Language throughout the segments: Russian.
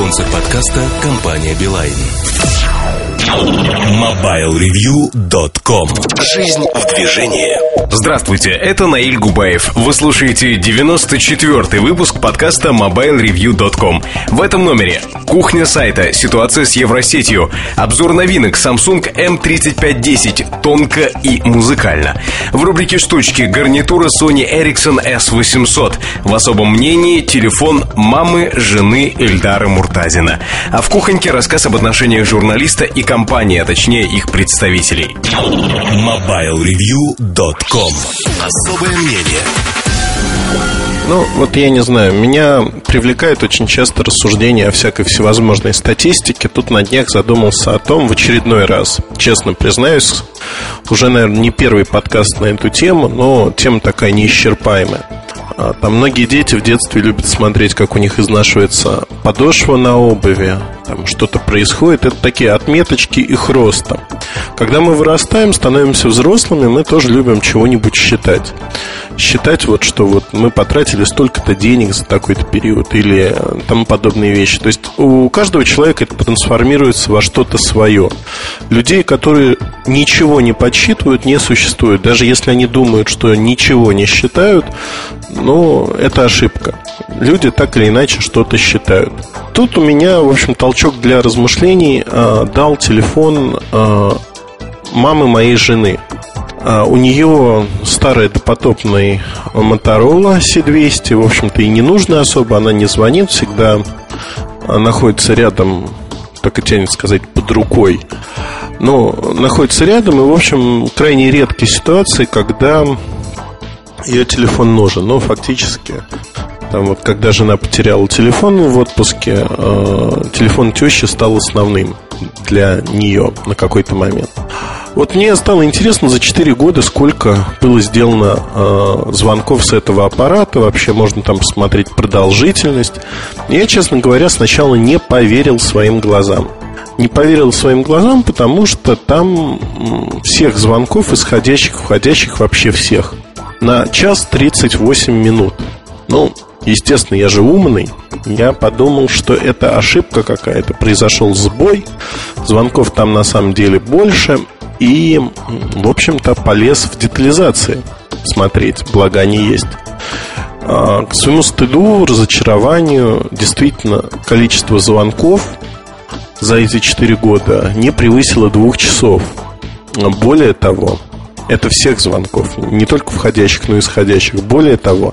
Спонсор подкаста – компания «Билайн». MobileReview.com Жизнь в движении Здравствуйте, это Наиль Губаев. Вы слушаете 94-й выпуск подкаста MobileReview.com. В этом номере кухня сайта, ситуация с Евросетью, обзор новинок Samsung M3510, тонко и музыкально. В рубрике «Штучки» гарнитура Sony Ericsson S800. В особом мнении телефон мамы, жены Эльдара Муртазина. А в кухоньке рассказ об отношениях журналиста и компании, а точнее их представителей. MobileReview.com Особое мнение ну, вот я не знаю, меня привлекает очень часто рассуждение о всякой всевозможной статистике. Тут на днях задумался о том в очередной раз. Честно признаюсь, уже, наверное, не первый подкаст на эту тему, но тема такая неисчерпаемая. А, там многие дети в детстве любят смотреть, как у них изнашивается подошва на обуви, там что-то происходит. Это такие отметочки их роста. Когда мы вырастаем, становимся взрослыми, мы тоже любим чего-нибудь считать. Считать вот, что вот мы потратили столько-то денег за такой-то период или тому подобные вещи. То есть у каждого человека это трансформируется во что-то свое. Людей, которые ничего не подсчитывают, не существует. Даже если они думают, что ничего не считают, ну, это ошибка. Люди так или иначе что-то считают. Тут у меня, в общем, толчок для размышлений э, дал телефон э, мамы моей жены. Э, у нее старый допотопный Motorola C200, в общем-то, и не нужно особо, она не звонит, всегда находится рядом, так и тянет сказать, под рукой. Но находится рядом, и, в общем, крайне редкие ситуации, когда ее телефон нужен. Но фактически там вот, когда жена потеряла телефон в отпуске, э, телефон тещи стал основным для нее на какой-то момент. Вот мне стало интересно за 4 года, сколько было сделано э, звонков с этого аппарата. Вообще можно там посмотреть продолжительность. Я, честно говоря, сначала не поверил своим глазам. Не поверил своим глазам, потому что там всех звонков, исходящих, входящих, вообще всех, на час 38 минут. Ну, естественно, я же умный. Я подумал, что это ошибка какая-то, произошел сбой. Звонков там на самом деле больше. И, в общем-то, полез в детализации смотреть, благо они есть. А, к своему стыду, разочарованию, действительно, количество звонков за эти 4 года не превысило двух часов. Более того, это всех звонков, не только входящих, но и исходящих. Более того,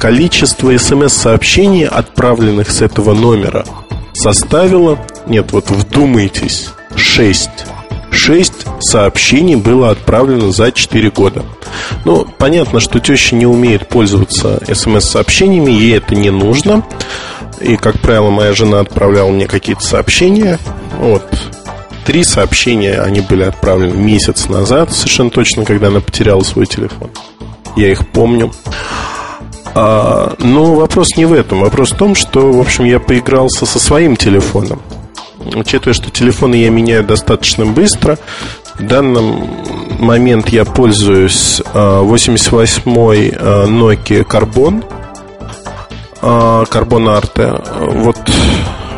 количество смс-сообщений, отправленных с этого номера, составило, нет, вот вдумайтесь, 6. 6 сообщений было отправлено за 4 года. Ну, понятно, что теща не умеет пользоваться смс-сообщениями, ей это не нужно. И, как правило, моя жена отправляла мне какие-то сообщения. Вот, три сообщения, они были отправлены месяц назад, совершенно точно, когда она потеряла свой телефон. Я их помню. А, но вопрос не в этом. Вопрос в том, что, в общем, я поигрался со своим телефоном. Учитывая, что телефоны я меняю достаточно быстро, в данном момент я пользуюсь 88-й а, а, Nokia Carbon Carbon Arte. Вот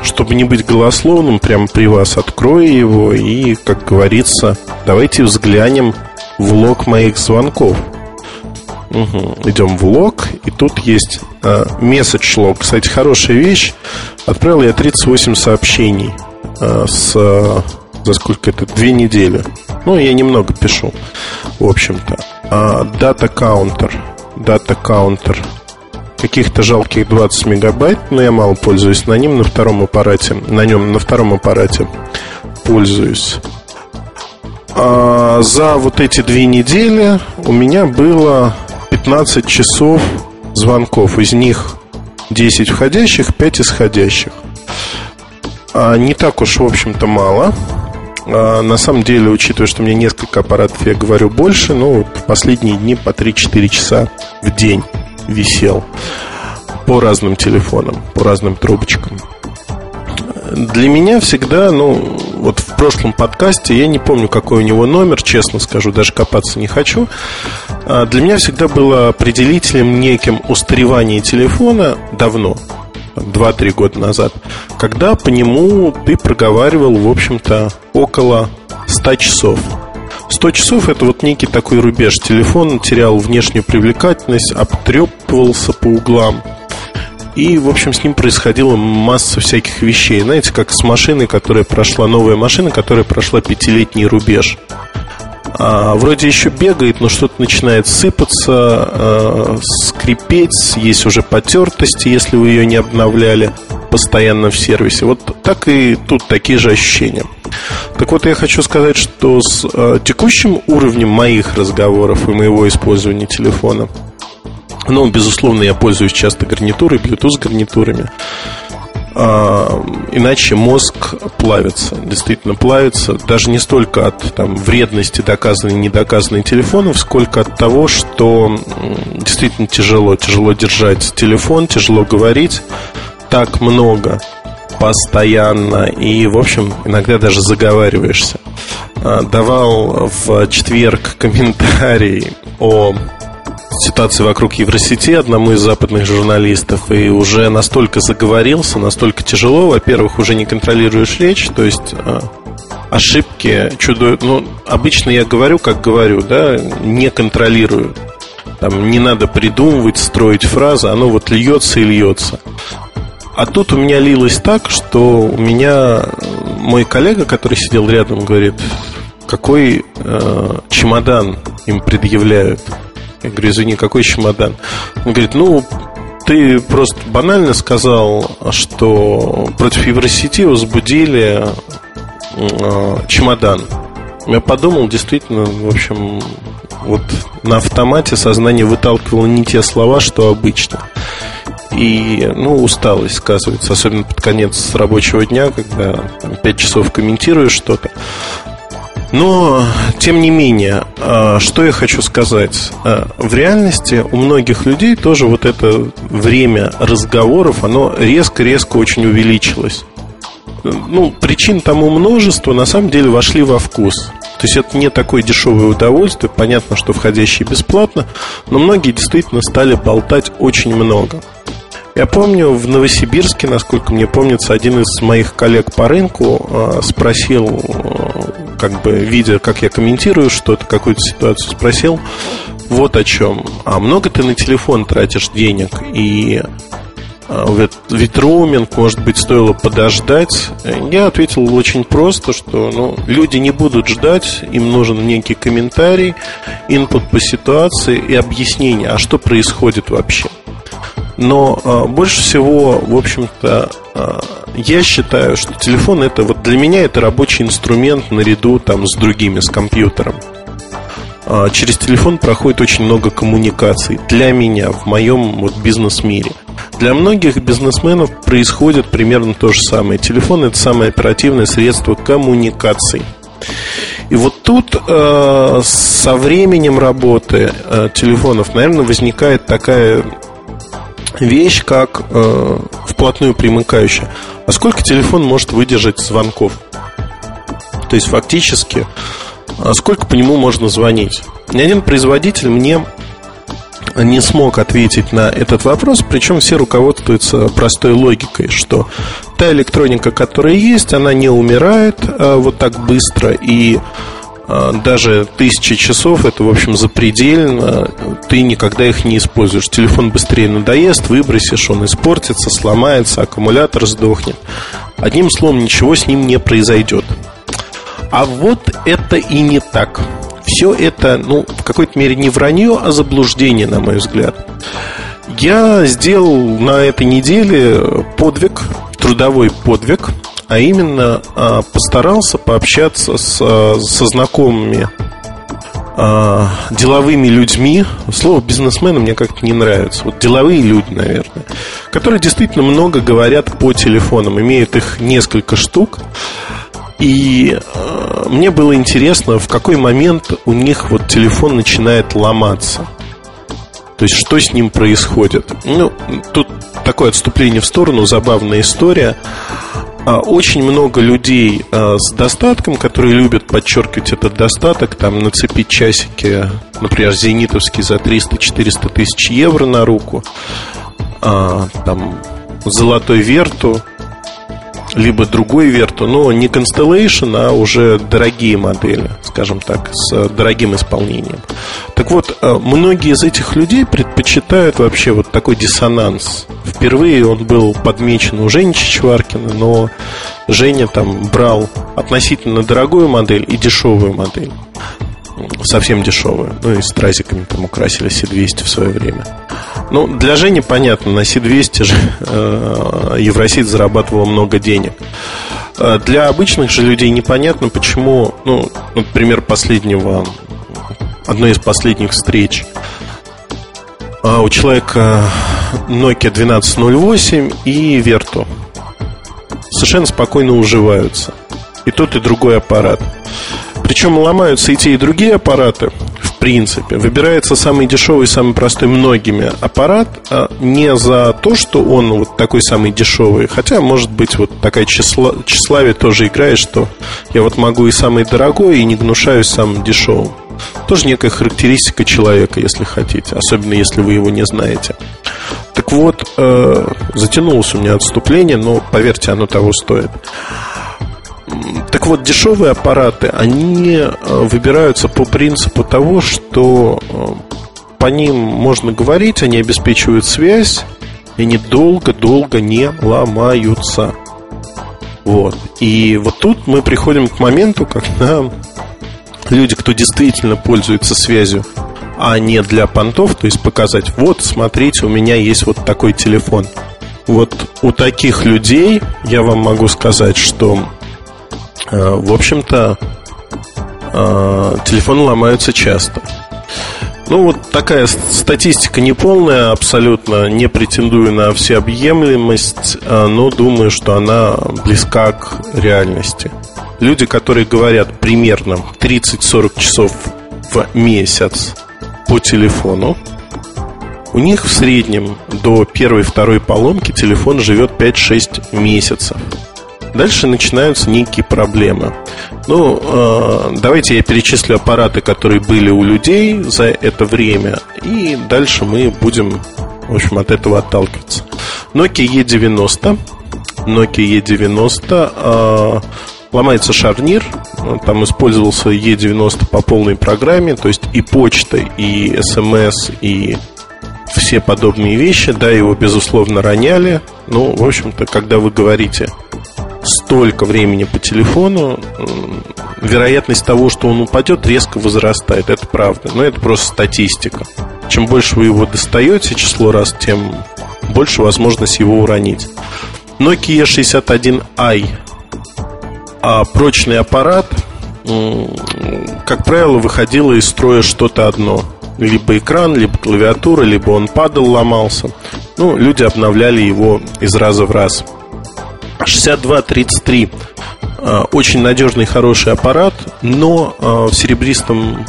чтобы не быть голословным, прямо при вас открою его и, как говорится, давайте взглянем в лог моих звонков. Угу. Идем в лог, и тут есть э, лог. Кстати, хорошая вещь. Отправил я 38 сообщений э, с э, за сколько это? Две недели. Ну, я немного пишу, в общем-то. Дата каунтер. Дата каунтер каких-то жалких 20 мегабайт, но я мало пользуюсь на ним на втором аппарате. На нем на втором аппарате пользуюсь. А за вот эти две недели у меня было 15 часов звонков. Из них 10 входящих, 5 исходящих. А не так уж, в общем-то, мало. А на самом деле, учитывая, что у меня несколько аппаратов, я говорю больше, ну, в последние дни по 3-4 часа в день висел по разным телефонам, по разным трубочкам. Для меня всегда, ну, вот в прошлом подкасте, я не помню, какой у него номер, честно скажу, даже копаться не хочу. А для меня всегда было определителем неким устаревание телефона давно. 2-3 года назад, когда по нему ты проговаривал, в общем-то, около 100 часов. 100 часов это вот некий такой рубеж. Телефон терял внешнюю привлекательность, обтрепывался по углам. И, в общем, с ним происходила масса всяких вещей. Знаете, как с машиной, которая прошла, новая машина, которая прошла пятилетний рубеж. А, вроде еще бегает, но что-то начинает сыпаться, а, скрипеть, есть уже потертости, если вы ее не обновляли постоянно в сервисе. Вот так и тут такие же ощущения. Так вот, я хочу сказать, что с э, текущим уровнем моих разговоров и моего использования телефона, ну, безусловно, я пользуюсь часто гарнитурой, Bluetooth гарнитурами, а, иначе мозг плавится, действительно плавится, даже не столько от там, вредности доказанной и недоказанной телефонов, сколько от того, что действительно тяжело, тяжело держать телефон, тяжело говорить, так много постоянно и, в общем, иногда даже заговариваешься. А, давал в четверг комментарий о ситуации вокруг Евросети одному из западных журналистов и уже настолько заговорился, настолько тяжело. Во-первых, уже не контролируешь речь, то есть а, ошибки чудо... Ну, обычно я говорю, как говорю, да, не контролирую. Там не надо придумывать, строить фразы, оно вот льется и льется. А тут у меня лилось так, что у меня мой коллега, который сидел рядом, говорит, какой э, чемодан им предъявляют. Я говорю, извини, какой чемодан? Он говорит, ну, ты просто банально сказал, что против Евросети возбудили э, чемодан. Я подумал, действительно, в общем, вот на автомате сознание выталкивало не те слова, что обычно. И, ну, усталость сказывается, особенно под конец рабочего дня, когда там, 5 часов комментируешь что-то. Но, тем не менее, а, что я хочу сказать. А, в реальности у многих людей тоже вот это время разговоров, оно резко-резко очень увеличилось. Ну, причин тому множество, на самом деле вошли во вкус. То есть это не такое дешевое удовольствие, понятно, что входящее бесплатно, но многие действительно стали болтать очень много. Я помню, в Новосибирске, насколько мне помнится, один из моих коллег по рынку э, спросил, э, как бы видя, как я комментирую что-то, какую-то ситуацию, спросил вот о чем. А много ты на телефон тратишь денег? И э, ведь может быть, стоило подождать. Я ответил очень просто, что ну, люди не будут ждать, им нужен некий комментарий, инпут по ситуации и объяснение, а что происходит вообще. Но э, больше всего, в общем-то, э, я считаю, что телефон это вот для меня это рабочий инструмент наряду там с другими, с компьютером. Э, через телефон проходит очень много коммуникаций для меня в моем вот бизнес-мире. Для многих бизнесменов происходит примерно то же самое. Телефон это самое оперативное средство коммуникаций. И вот тут э, со временем работы э, телефонов, наверное, возникает такая вещь, как э, вплотную примыкающая. А сколько телефон может выдержать звонков? То есть фактически, а сколько по нему можно звонить? Ни один производитель мне не смог ответить на этот вопрос, причем все руководствуются простой логикой, что та электроника, которая есть, она не умирает а, вот так быстро, и даже тысячи часов это, в общем, запредельно. Ты никогда их не используешь. Телефон быстрее надоест, выбросишь, он испортится, сломается, аккумулятор сдохнет. Одним словом, ничего с ним не произойдет. А вот это и не так. Все это, ну, в какой-то мере не вранье, а заблуждение, на мой взгляд. Я сделал на этой неделе подвиг, трудовой подвиг – а именно а, постарался пообщаться с, а, со знакомыми а, деловыми людьми. Слово бизнесмены мне как-то не нравится. Вот деловые люди, наверное, которые действительно много говорят по телефонам, имеют их несколько штук. И э, мне было интересно, в какой момент у них вот телефон начинает ломаться. То есть, что с ним происходит. Ну, тут такое отступление в сторону, забавная история. А, очень много людей а, с достатком, которые любят подчеркивать этот достаток, там нацепить часики, например, зенитовский за 300-400 тысяч евро на руку, а, там золотой верту, либо другой верту, но не Constellation, а уже дорогие модели, скажем так, с дорогим исполнением. Так вот, э, многие из этих людей предпочитают вообще вот такой диссонанс. Впервые он был подмечен у Жени Чичваркина, но Женя там брал относительно дорогую модель и дешевую модель. Совсем дешевую. Ну и с тразиками там украсили C200 в свое время. Ну, для Жени понятно, на C200 же э, Евросид зарабатывал много денег. Э, для обычных же людей непонятно, почему, ну, например, последнего, одной из последних встреч э, у человека Nokia 1208 и Vertu совершенно спокойно уживаются. И тот, и другой аппарат. Причем ломаются и те, и другие аппараты принципе. Выбирается самый дешевый, самый простой многими аппарат а не за то, что он вот такой самый дешевый. Хотя, может быть, вот такая числа, тщеславие тоже играет, что я вот могу и самый дорогой, и не гнушаюсь самым дешевым. Тоже некая характеристика человека, если хотите, особенно если вы его не знаете. Так вот, э, затянулось у меня отступление, но поверьте, оно того стоит. Так вот, дешевые аппараты, они э, выбираются по принципу того, что э, по ним можно говорить, они обеспечивают связь, и они долго-долго не ломаются. Вот. И вот тут мы приходим к моменту, когда люди, кто действительно пользуется связью, а не для понтов, то есть показать, вот, смотрите, у меня есть вот такой телефон. Вот у таких людей я вам могу сказать, что в общем-то, э, телефоны ломаются часто. Ну, вот такая статистика неполная, абсолютно не претендую на всеобъемлемость, э, но думаю, что она близка к реальности. Люди, которые говорят примерно 30-40 часов в месяц по телефону, у них в среднем до первой-второй поломки телефон живет 5-6 месяцев. Дальше начинаются некие проблемы. Ну, э, давайте я перечислю аппараты, которые были у людей за это время, и дальше мы будем, в общем, от этого отталкиваться. Nokia E90. Nokia E90 э, ломается шарнир, там использовался E90 по полной программе, то есть и почта, и смс, и все подобные вещи, да, его, безусловно, роняли. Ну, в общем-то, когда вы говорите столько времени по телефону, вероятность того, что он упадет, резко возрастает. Это правда. Но это просто статистика. Чем больше вы его достаете число раз, тем больше возможность его уронить. Nokia 61i а прочный аппарат, как правило, выходило из строя что-то одно. Либо экран, либо клавиатура, либо он падал, ломался. Ну, люди обновляли его из раза в раз. 6233 э, очень надежный, хороший аппарат, но э, в серебристом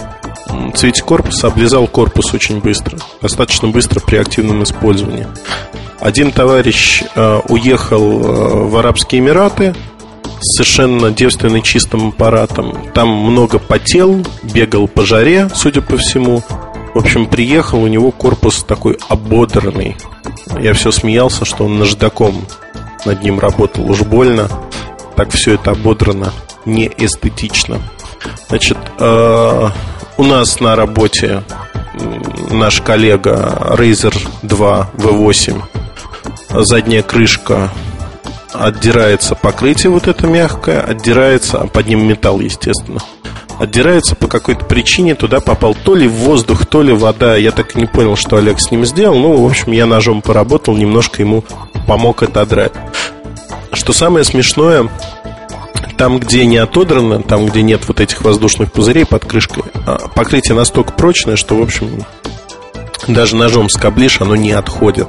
цвете корпуса облизал корпус очень быстро, достаточно быстро при активном использовании. Один товарищ э, уехал в Арабские Эмираты с совершенно девственным чистым аппаратом. Там много потел, бегал по жаре, судя по всему. В общем, приехал, у него корпус такой ободранный. Я все смеялся, что он наждаком над ним работал уж больно. Так все это ободрано, не эстетично. Значит, э, у нас на работе наш коллега Razer 2 V8 задняя крышка отдирается покрытие вот это мягкое, отдирается, а под ним металл, естественно. Отдирается по какой-то причине, туда попал то ли воздух, то ли вода. Я так и не понял, что Олег с ним сделал. Ну, в общем, я ножом поработал, немножко ему помог отодрать. Что самое смешное, там, где не отодрано, там, где нет вот этих воздушных пузырей под крышкой, а покрытие настолько прочное, что, в общем, даже ножом скоблишь, оно не отходит.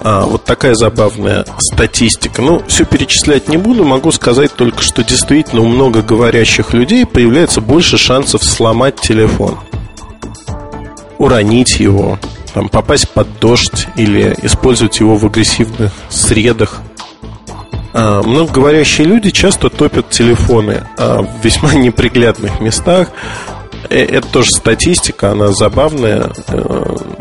А, вот такая забавная статистика. Ну, все перечислять не буду, могу сказать только, что действительно у много говорящих людей появляется больше шансов сломать телефон, уронить его, там, попасть под дождь или использовать его в агрессивных средах. А, многоговорящие люди часто топят телефоны а, в весьма неприглядных местах. Это тоже статистика, она забавная.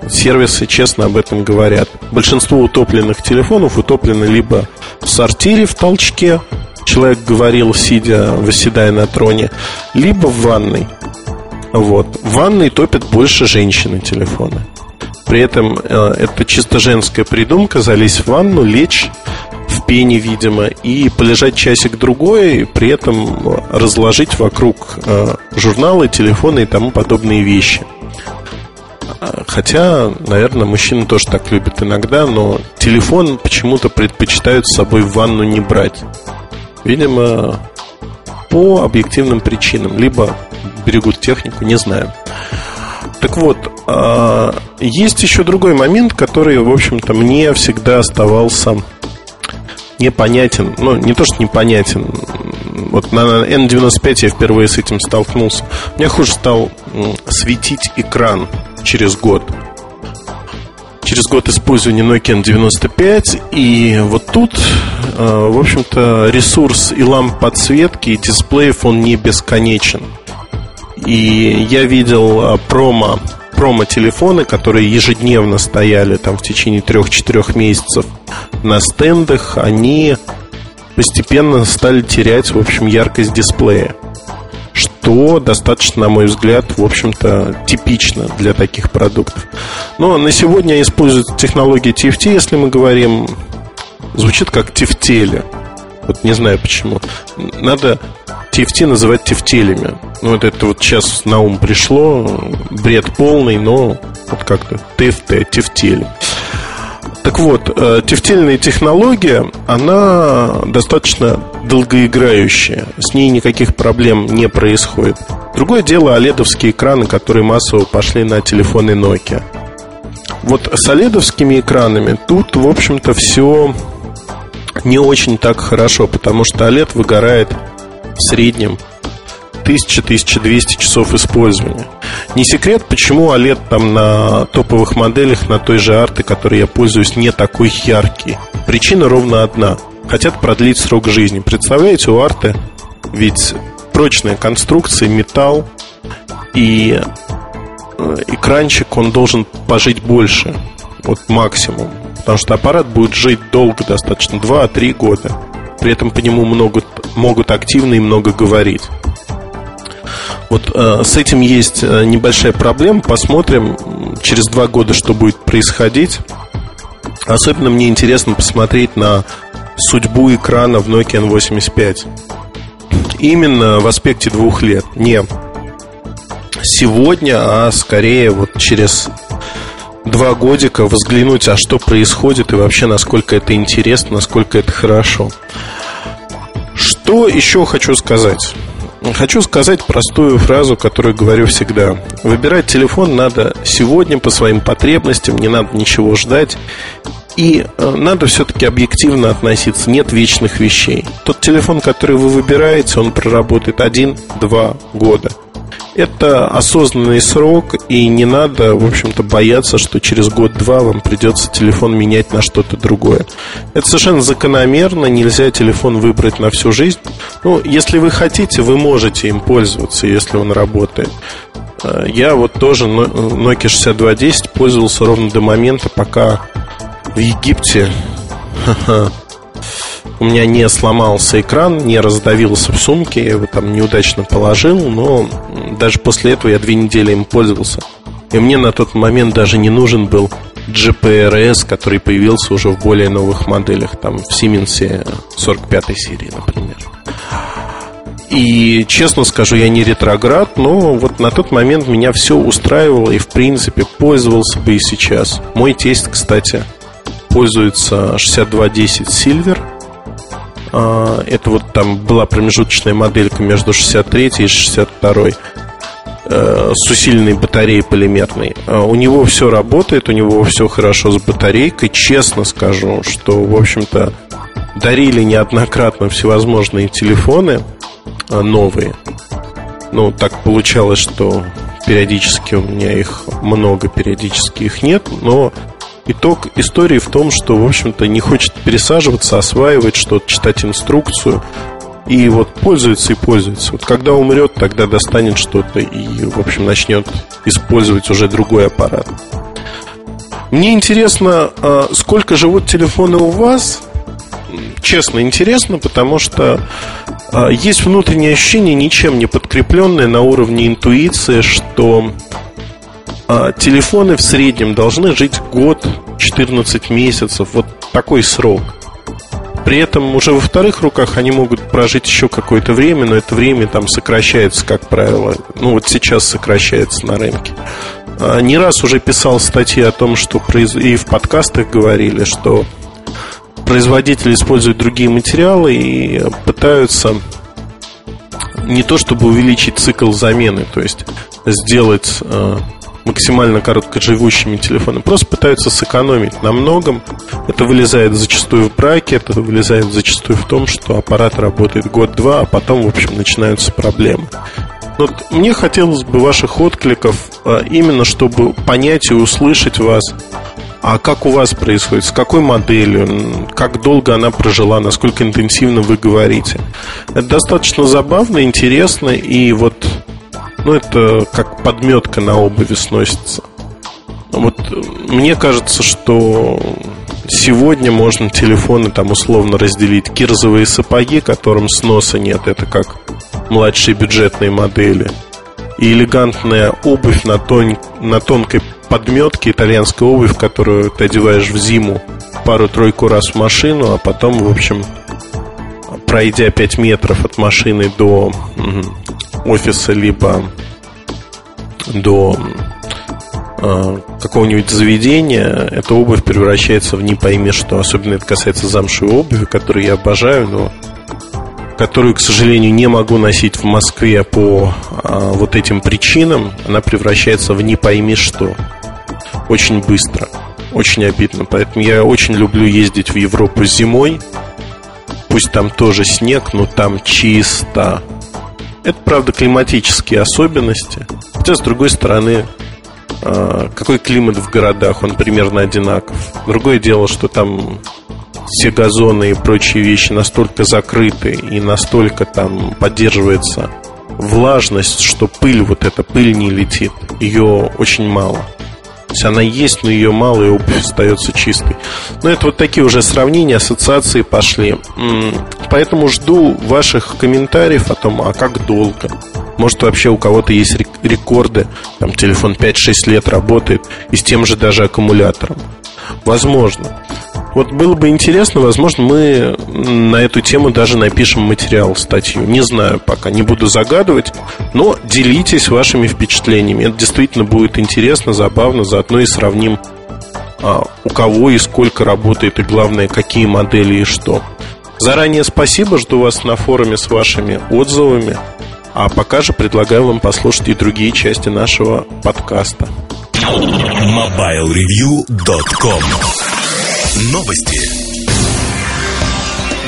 Сервисы честно об этом говорят. Большинство утопленных телефонов утоплены либо в сортире в толчке, человек говорил, сидя, восседая на троне, либо в ванной. Вот. В ванной топят больше женщины телефоны. При этом э, это чисто женская придумка залезть в ванну, лечь в пене, видимо, и полежать часик-другой, при этом разложить вокруг э, журналы, телефоны и тому подобные вещи. Хотя, наверное, мужчины тоже так любят иногда, но телефон почему-то предпочитают с собой в ванну не брать. Видимо, по объективным причинам. Либо берегут технику, не знаю. Так вот, а, есть еще другой момент, который, в общем-то, мне всегда оставался непонятен. Ну, не то, что непонятен. Вот на N95 я впервые с этим столкнулся. Меня хуже стал светить экран через год. Через год использования Nokia N95 И вот тут, а, в общем-то, ресурс и ламп подсветки, и дисплеев, он не бесконечен и я видел а, промо промо-телефоны, которые ежедневно стояли там в течение трех-четырех месяцев на стендах, они постепенно стали терять, в общем, яркость дисплея. Что достаточно, на мой взгляд, в общем-то, типично для таких продуктов. Но на сегодня используют технологии TFT, если мы говорим, звучит как тефтели. Вот не знаю почему. Надо TFT называть тефтелями. Ну, вот это вот сейчас на ум пришло. Бред полный, но вот как-то ТФТ, тефтели. Так вот, э, тефтельная технология, она достаточно долгоиграющая. С ней никаких проблем не происходит. Другое дело оледовские экраны, которые массово пошли на телефоны Nokia. Вот с оледовскими экранами тут, в общем-то, все не очень так хорошо, потому что OLED выгорает в среднем 1000-1200 часов использования. Не секрет, почему OLED там на топовых моделях, на той же арты, которой я пользуюсь, не такой яркий. Причина ровно одна. Хотят продлить срок жизни. Представляете, у арты ведь прочная конструкция, металл и э, экранчик, он должен пожить больше. Вот максимум. Потому что аппарат будет жить долго, достаточно 2-3 года. При этом по нему много, могут активно и много говорить. Вот э, с этим есть э, небольшая проблема. Посмотрим через два года, что будет происходить. Особенно мне интересно посмотреть на судьбу экрана в Nokia N85. Именно в аспекте двух лет. Не сегодня, а скорее вот через два годика взглянуть, а что происходит и вообще насколько это интересно, насколько это хорошо. Что еще хочу сказать? Хочу сказать простую фразу, которую говорю всегда. Выбирать телефон надо сегодня по своим потребностям, не надо ничего ждать. И э, надо все-таки объективно относиться. Нет вечных вещей. Тот телефон, который вы выбираете, он проработает один-два года. Это осознанный срок, и не надо, в общем-то, бояться, что через год-два вам придется телефон менять на что-то другое. Это совершенно закономерно, нельзя телефон выбрать на всю жизнь. Ну, если вы хотите, вы можете им пользоваться, если он работает. Э, я вот тоже Nokia 6210 пользовался ровно до момента, пока в Египте у меня не сломался экран, не раздавился в сумке, я его там неудачно положил, но даже после этого я две недели им пользовался. И мне на тот момент даже не нужен был GPRS, который появился уже в более новых моделях, там в Siemens 45 серии, например. И честно скажу, я не ретроград, но вот на тот момент меня все устраивало и в принципе пользовался бы и сейчас. Мой тесть, кстати, пользуется 6210 Silver – это вот там была промежуточная моделька между 63 и 62 э, с усиленной батареей полимерной. А, у него все работает, у него все хорошо с батарейкой. Честно скажу, что, в общем-то, дарили неоднократно всевозможные телефоны а, новые. Ну, так получалось, что периодически у меня их много, периодически их нет, но итог истории в том, что, в общем-то, не хочет пересаживаться, осваивать что-то, читать инструкцию. И вот пользуется и пользуется. Вот когда умрет, тогда достанет что-то и, в общем, начнет использовать уже другой аппарат. Мне интересно, а, сколько живут телефоны у вас? Честно, интересно, потому что а, есть внутреннее ощущение, ничем не подкрепленное на уровне интуиции, что а, телефоны в среднем должны жить год, 14 месяцев, вот такой срок. При этом уже во вторых руках они могут прожить еще какое-то время, но это время там сокращается, как правило. Ну вот сейчас сокращается на рынке. А, не раз уже писал статьи о том, что и в подкастах говорили, что производители используют другие материалы и пытаются не то чтобы увеличить цикл замены, то есть сделать а, максимально короткоживущими телефонами, просто пытаются сэкономить на многом. Это вылезает зачастую в браке, это вылезает зачастую в том, что аппарат работает год-два, а потом, в общем, начинаются проблемы. Вот мне хотелось бы ваших откликов а, именно, чтобы понять и услышать вас. А как у вас происходит? С какой моделью? Как долго она прожила? Насколько интенсивно вы говорите? Это достаточно забавно, интересно. И вот ну, это как подметка на обуви сносится. Вот мне кажется, что сегодня можно телефоны там условно разделить кирзовые сапоги, которым сноса нет, это как младшие бюджетные модели, и элегантная обувь на, тон, на тонкой подметке, итальянская обувь, которую ты одеваешь в зиму пару-тройку раз в машину, а потом, в общем, пройдя 5 метров от машины до офиса, либо до э, какого-нибудь заведения, эта обувь превращается в не пойми что. Особенно это касается замшевой обуви, которую я обожаю, но которую, к сожалению, не могу носить в Москве по а, вот этим причинам, она превращается в не пойми что. Очень быстро. Очень обидно. Поэтому я очень люблю ездить в Европу зимой. Пусть там тоже снег, но там чисто. Это, правда, климатические особенности. Хотя, с другой стороны, а, какой климат в городах, он примерно одинаков. Другое дело, что там все газоны и прочие вещи настолько закрыты и настолько там поддерживается влажность, что пыль, вот эта пыль не летит. Ее очень мало. Есть она есть, но ее мало, и обувь остается чистой. Но это вот такие уже сравнения, ассоциации пошли. Поэтому жду ваших комментариев о том, а как долго. Может, вообще у кого-то есть рекорды. Там телефон 5-6 лет работает и с тем же даже аккумулятором. Возможно. Вот было бы интересно, возможно, мы на эту тему даже напишем материал, статью. Не знаю пока, не буду загадывать, но делитесь вашими впечатлениями. Это действительно будет интересно, забавно, заодно и сравним, а, у кого и сколько работает, и главное, какие модели и что. Заранее спасибо, жду вас на форуме с вашими отзывами. А пока же предлагаю вам послушать и другие части нашего подкаста. MobileReview.com Новости.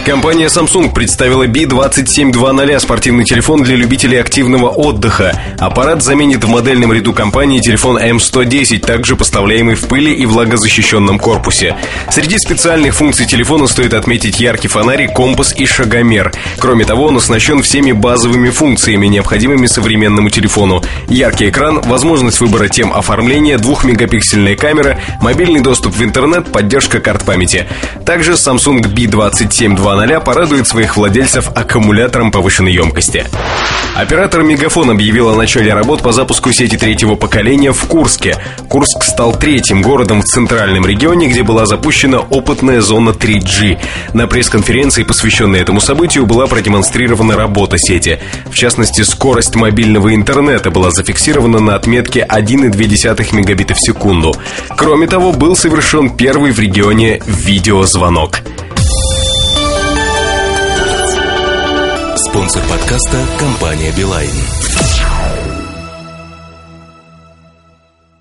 Компания Samsung представила B2720, спортивный телефон для любителей активного отдыха. Аппарат заменит в модельном ряду компании телефон M110, также поставляемый в пыли и влагозащищенном корпусе. Среди специальных функций телефона стоит отметить яркий фонарик, компас и шагомер. Кроме того, он оснащен всеми базовыми функциями, необходимыми современному телефону. Яркий экран, возможность выбора тем оформления, двухмегапиксельная камера, мобильный доступ в интернет, поддержка карт памяти. Также Samsung B2720 2.0 порадует своих владельцев аккумулятором повышенной емкости. Оператор Мегафон объявил о начале работ по запуску сети третьего поколения в Курске. Курск стал третьим городом в центральном регионе, где была запущена опытная зона 3G. На пресс-конференции, посвященной этому событию, была продемонстрирована работа сети. В частности, скорость мобильного интернета была зафиксирована на отметке 1,2 мегабита в секунду. Кроме того, был совершен первый в регионе видеозвонок. Спонсор подкаста – компания «Билайн».